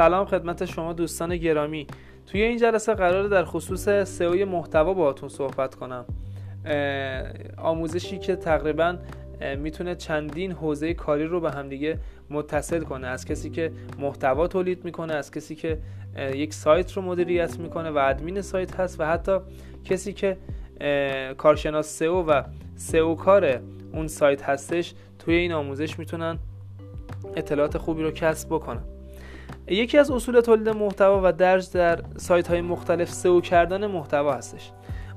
سلام خدمت شما دوستان گرامی. توی این جلسه قراره در خصوص سئو محتوا باهاتون صحبت کنم. آموزشی که تقریبا می‌تونه چندین حوزه کاری رو به همدیگه متصل کنه. از کسی که محتوا تولید می‌کنه از کسی که یک سایت رو مدیریت می‌کنه و ادمین سایت هست و حتی کسی که کارشناس سئو و سئو کار اون سایت هستش توی این آموزش می‌تونن اطلاعات خوبی رو کسب بکنن. یکی از اصول تولید محتوا و درج در سایت های مختلف سئو کردن محتوا هستش.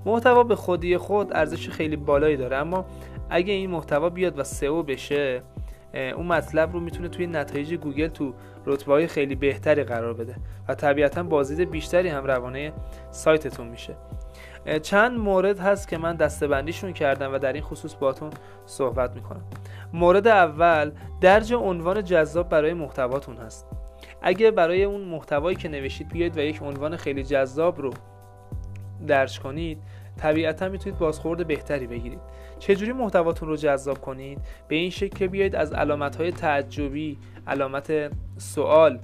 محتوا به خودی خود ارزش خیلی بالایی داره اما اگه این محتوا بیاد و سئو بشه اون مطلب رو می‌تونه توی نتایج گوگل تو رتبه های خیلی بهتری قرار بده و طبیعتا بازدید بیشتری هم روانه سایتتون میشه. چند مورد هست که من دسته‌بندیشون کردم و در این خصوص باتون صحبت می‌کنم. مورد اول درج عنوان جذاب برای محتواتون هست. اگه برای اون محتوایی که نوشید بیاید و یک عنوان خیلی جذاب رو درج کنید طبیعتا می‌تونید بازخورد بهتری بگیرید. چجوری محتواتون رو جذاب کنید؟ به این شکل که بیاید از علامت های تعجبی علامت سوال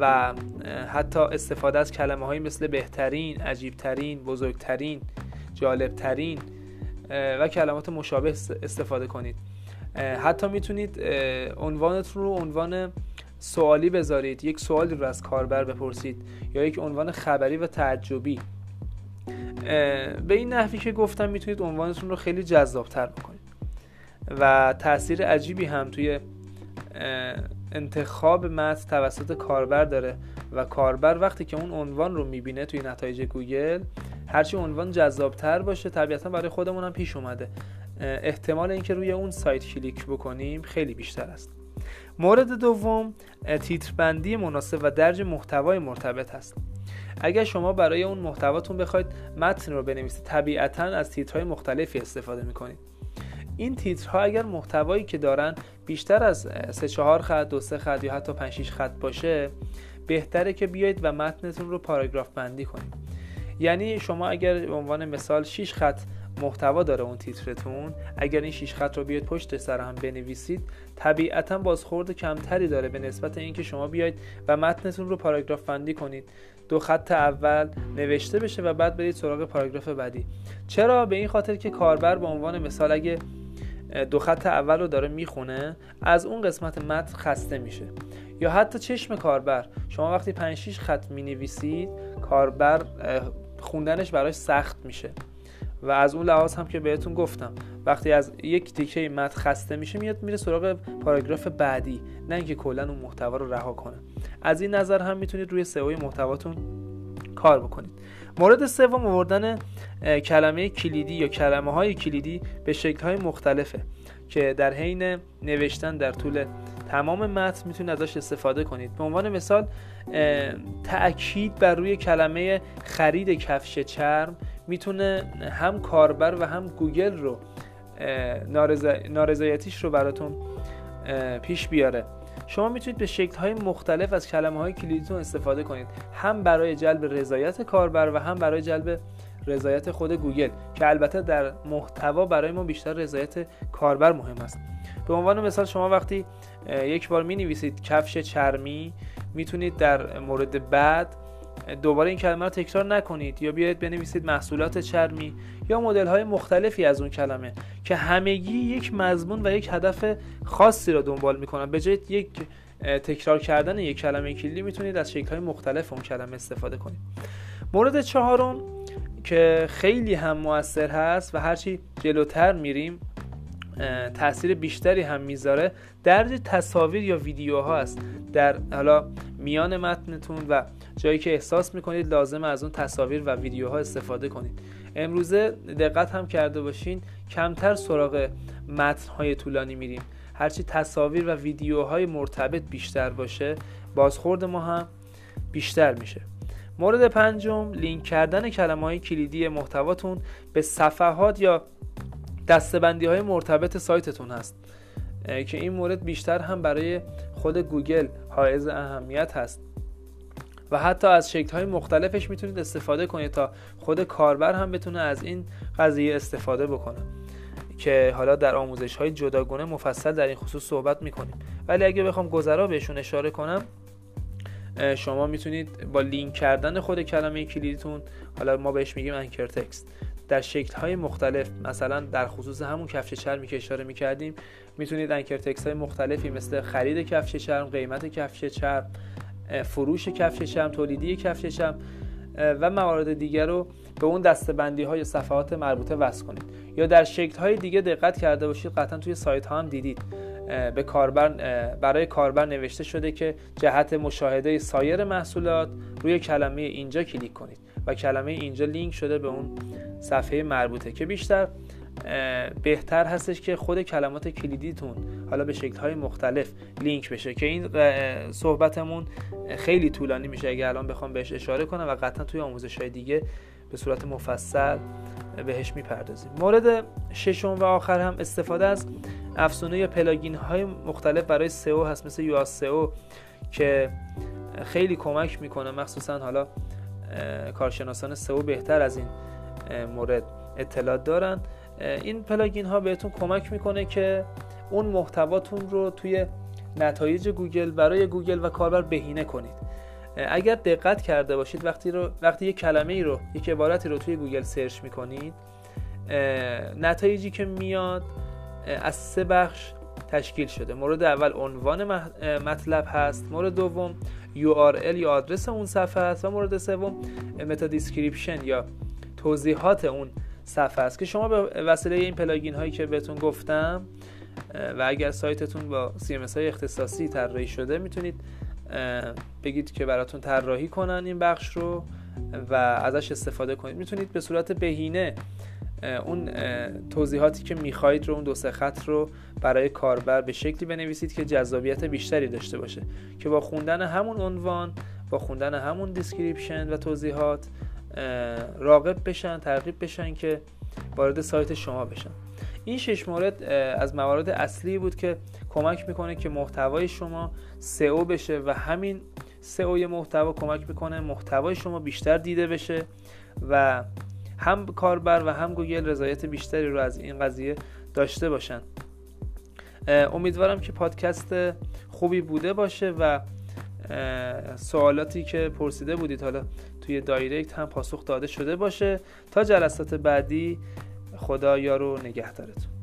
و حتی استفاده از کلمه های مثل بهترین عجیبترین بزرگترین جالبترین و کلمات مشابه استفاده کنید. حتی می‌تونید عنوانتون رو عنوان سوالی بذارید یک سوالی رو از کاربر بپرسید یا یک عنوان خبری و تعجبی. به این نحوی که گفتم می‌تونید عنوانتون رو خیلی جذابتر بکنید. و تاثیر عجیبی هم توی انتخاب متن توسط کاربر داره و کاربر وقتی که اون عنوان رو می‌بینه توی نتایج گوگل هرچی عنوان جذابتر باشه طبیعتا برای خودمون هم پیش اومده. احتمال اینکه روی اون سایت کلیک بکنیم خیلی بیشتر است. مورد دوم تیتربندی مناسب و درج محتوای مرتبط است. اگر شما برای اون محتواتون بخواید متن رو بنویسید. طبیعتا از تیترهای مختلفی استفاده می‌کنید. این تیترها اگر محتوایی که دارن بیشتر از 3 4 خط دو سه خط یا حتی 5 6 خط باشه بهتره که بیاید و متنتون رو پاراگراف بندی کنید. یعنی شما اگر به عنوان مثال 6 خط محتوا داره اون تیترتون اگر این 6 خط رو بیاید پشت سر هم بنویسید طبیعتا بازخورد کمتری داره به نسبت اینکه شما بیاید و متنتون رو پاراگراف بندی کنید. دو خط اول نوشته بشه و بعد برید سراغ پاراگراف بعدی. چرا؟ به این خاطر که کاربر به عنوان مثال اگه دو خط اول رو داره می‌خونه از اون قسمت متن خسته میشه. یا حتی چشم کاربر. شما وقتی 5 6 خط می نویسید کاربر خوندنش براش سخت میشه. و از اون لحاظ هم که بهتون گفتم وقتی از یک تیکه متن خسته میشه میاد میره سراغ پاراگراف بعدی نه اینکه کلا اون محتوا رو رها کنه. از این نظر هم می‌تونید روی سئو محتواتون کار بکنید. مورد سوم آوردن کلمه کلیدی یا کلمه های کلیدی به شکل های مختلفه که در حین نوشتن در طول تمام متن می‌تونید ازش استفاده کنید. به عنوان مثال تأکید بر روی کلمه خرید کفش چرم می‌تونه هم کاربر و هم گوگل رو نارضایتیش رو براتون پیش بیاره. شما می‌تونید به شکل های مختلف از کلمه های کلیدیتون استفاده کنید. هم برای جلب رضایت کاربر و هم برای جلب رضایت خود گوگل که البته در محتوا برای ما بیشتر رضایت کاربر مهم است. به عنوان مثال شما وقتی یک بار می نویسید کفش چرمی می‌تونید در مورد بعد دوباره این کلمه رو تکرار نکنید یا بیاید بنویسید محصولات چرمی یا مدل های مختلفی از اون کلمه که همگی یک مضمون و یک هدف خاصی را دنبال می‌کنن. به جای یک تکرار کردن یک کلمه کلیدی می‌تونید از شکل های مختلف اون کلمه استفاده کنید. مورد چهارم که خیلی هم موثر هست و هرچی جلوتر میریم تاثیر بیشتری هم می‌ذاره درج تصاویر یا ویدیوها هست در حالا میان متنتون و جایی که احساس می‌کنید لازم از اون تصاویر و ویدیوها استفاده کنید. امروزه دقت هم کرده باشین کمتر سراغ متنهای طولانی میریم. هرچی تصاویر و ویدیوهای مرتبط بیشتر باشه بازخورد ما هم بیشتر میشه. مورد پنجم لینک کردن کلمه های کلیدی محتواتون به صفحات یا دستبندی های مرتبط سایتتون هست که این مورد بیشتر هم برای خود گوگل حائز اهمیت هست. و حتی از شکل های مختلفش می‌تونید استفاده کنید تا خود کاربر هم بتونه از این قضیه استفاده بکنه که حالا در آموزش های جداگونه مفصل در این خصوص صحبت می‌کنیم. ولی اگه بخوام گذرا بهشون اشاره کنم شما می‌تونید با لینک کردن خود کلمه کلیدیتون حالا ما بهش میگیم انکر تکست در شکل های مختلف مثلا در خصوص همون کفش چرمی که اشاره می‌کردیم می‌تونید انکر تکست های مختلفی مثل خرید کفش چرم قیمت کفش چرم فروش کفش چرم تولیدی کفش چرم و موارد دیگر رو به اون دستبندی های صفحات مربوطه وصل کنید. یا در شکل های دیگه دقت کرده باشید قطعا توی سایت ها هم دیدید. به کاربر برای کاربر نوشته شده که جهت مشاهده سایر محصولات روی کلمه اینجا کلیک کنید و کلمه اینجا لینک شده به اون صفحه مربوطه که بیشتر بهتر هستش که خود کلمات کلیدیتون حالا به شکل های مختلف لینک بشه که این صحبتمون خیلی طولانی میشه اگر الان بخوام بهش اشاره کنم و قطعا توی آموزش های دیگه به صورت مفصل بهش می‌پردازیم. مورد ششم و آخر هم استفاده از افزونه یا plugin های مختلف برای سئو هست مثل یو سئو که خیلی کمک می‌کنه. مخصوصا حالا کارشناسان سئو بهتر از این مورد اطلاع دارن. این plugin ها بهتون کمک می‌کنه که اون محتواتون رو توی نتایج گوگل برای گوگل و کاربر بهینه کنید. اگر دقت کرده باشید وقتی رو وقتی یک کلمه ای رو یک عبارتی رو توی گوگل search می‌کنید نتایجی که میاد از سه بخش تشکیل شده. مورد اول عنوان مطلب هست. مورد دوم URL یا آدرس اون صفحه است. و مورد سوم meta description یا توضیحات اون صفحه است. که شما به وسیله این plugin هایی که بهتون گفتم و اگر سایتتون با CMS های اختصاصی طراحی شده می‌تونید بگید که براتون طراحی کنن این بخش رو و ازش استفاده کنید. می‌تونید به صورت بهینه اون توضیحاتی که می‌خواهید رو اون دو سه خط رو برای کاربر به شکلی بنویسید که جذابیت بیشتری داشته باشه. که با خوندن همون عنوان با خوندن همون description و توضیحات راغب بشن ترغیب بشن که وارد سایت شما بشن. این شش مورد از موارد اصلی بود که کمک می‌کنه که محتوای شما سئو بشه و همین سئو محتوا کمک می‌کنه محتوای شما بیشتر دیده بشه و هم کاربر و هم گوگل رضایت بیشتری رو از این قضیه داشته باشن. امیدوارم که پادکست خوبی بوده باشه و سوالاتی که پرسیده بودید حالا توی direct هم پاسخ داده شده باشه. تا جلسات بعدی خدا یارو نگهدارتون.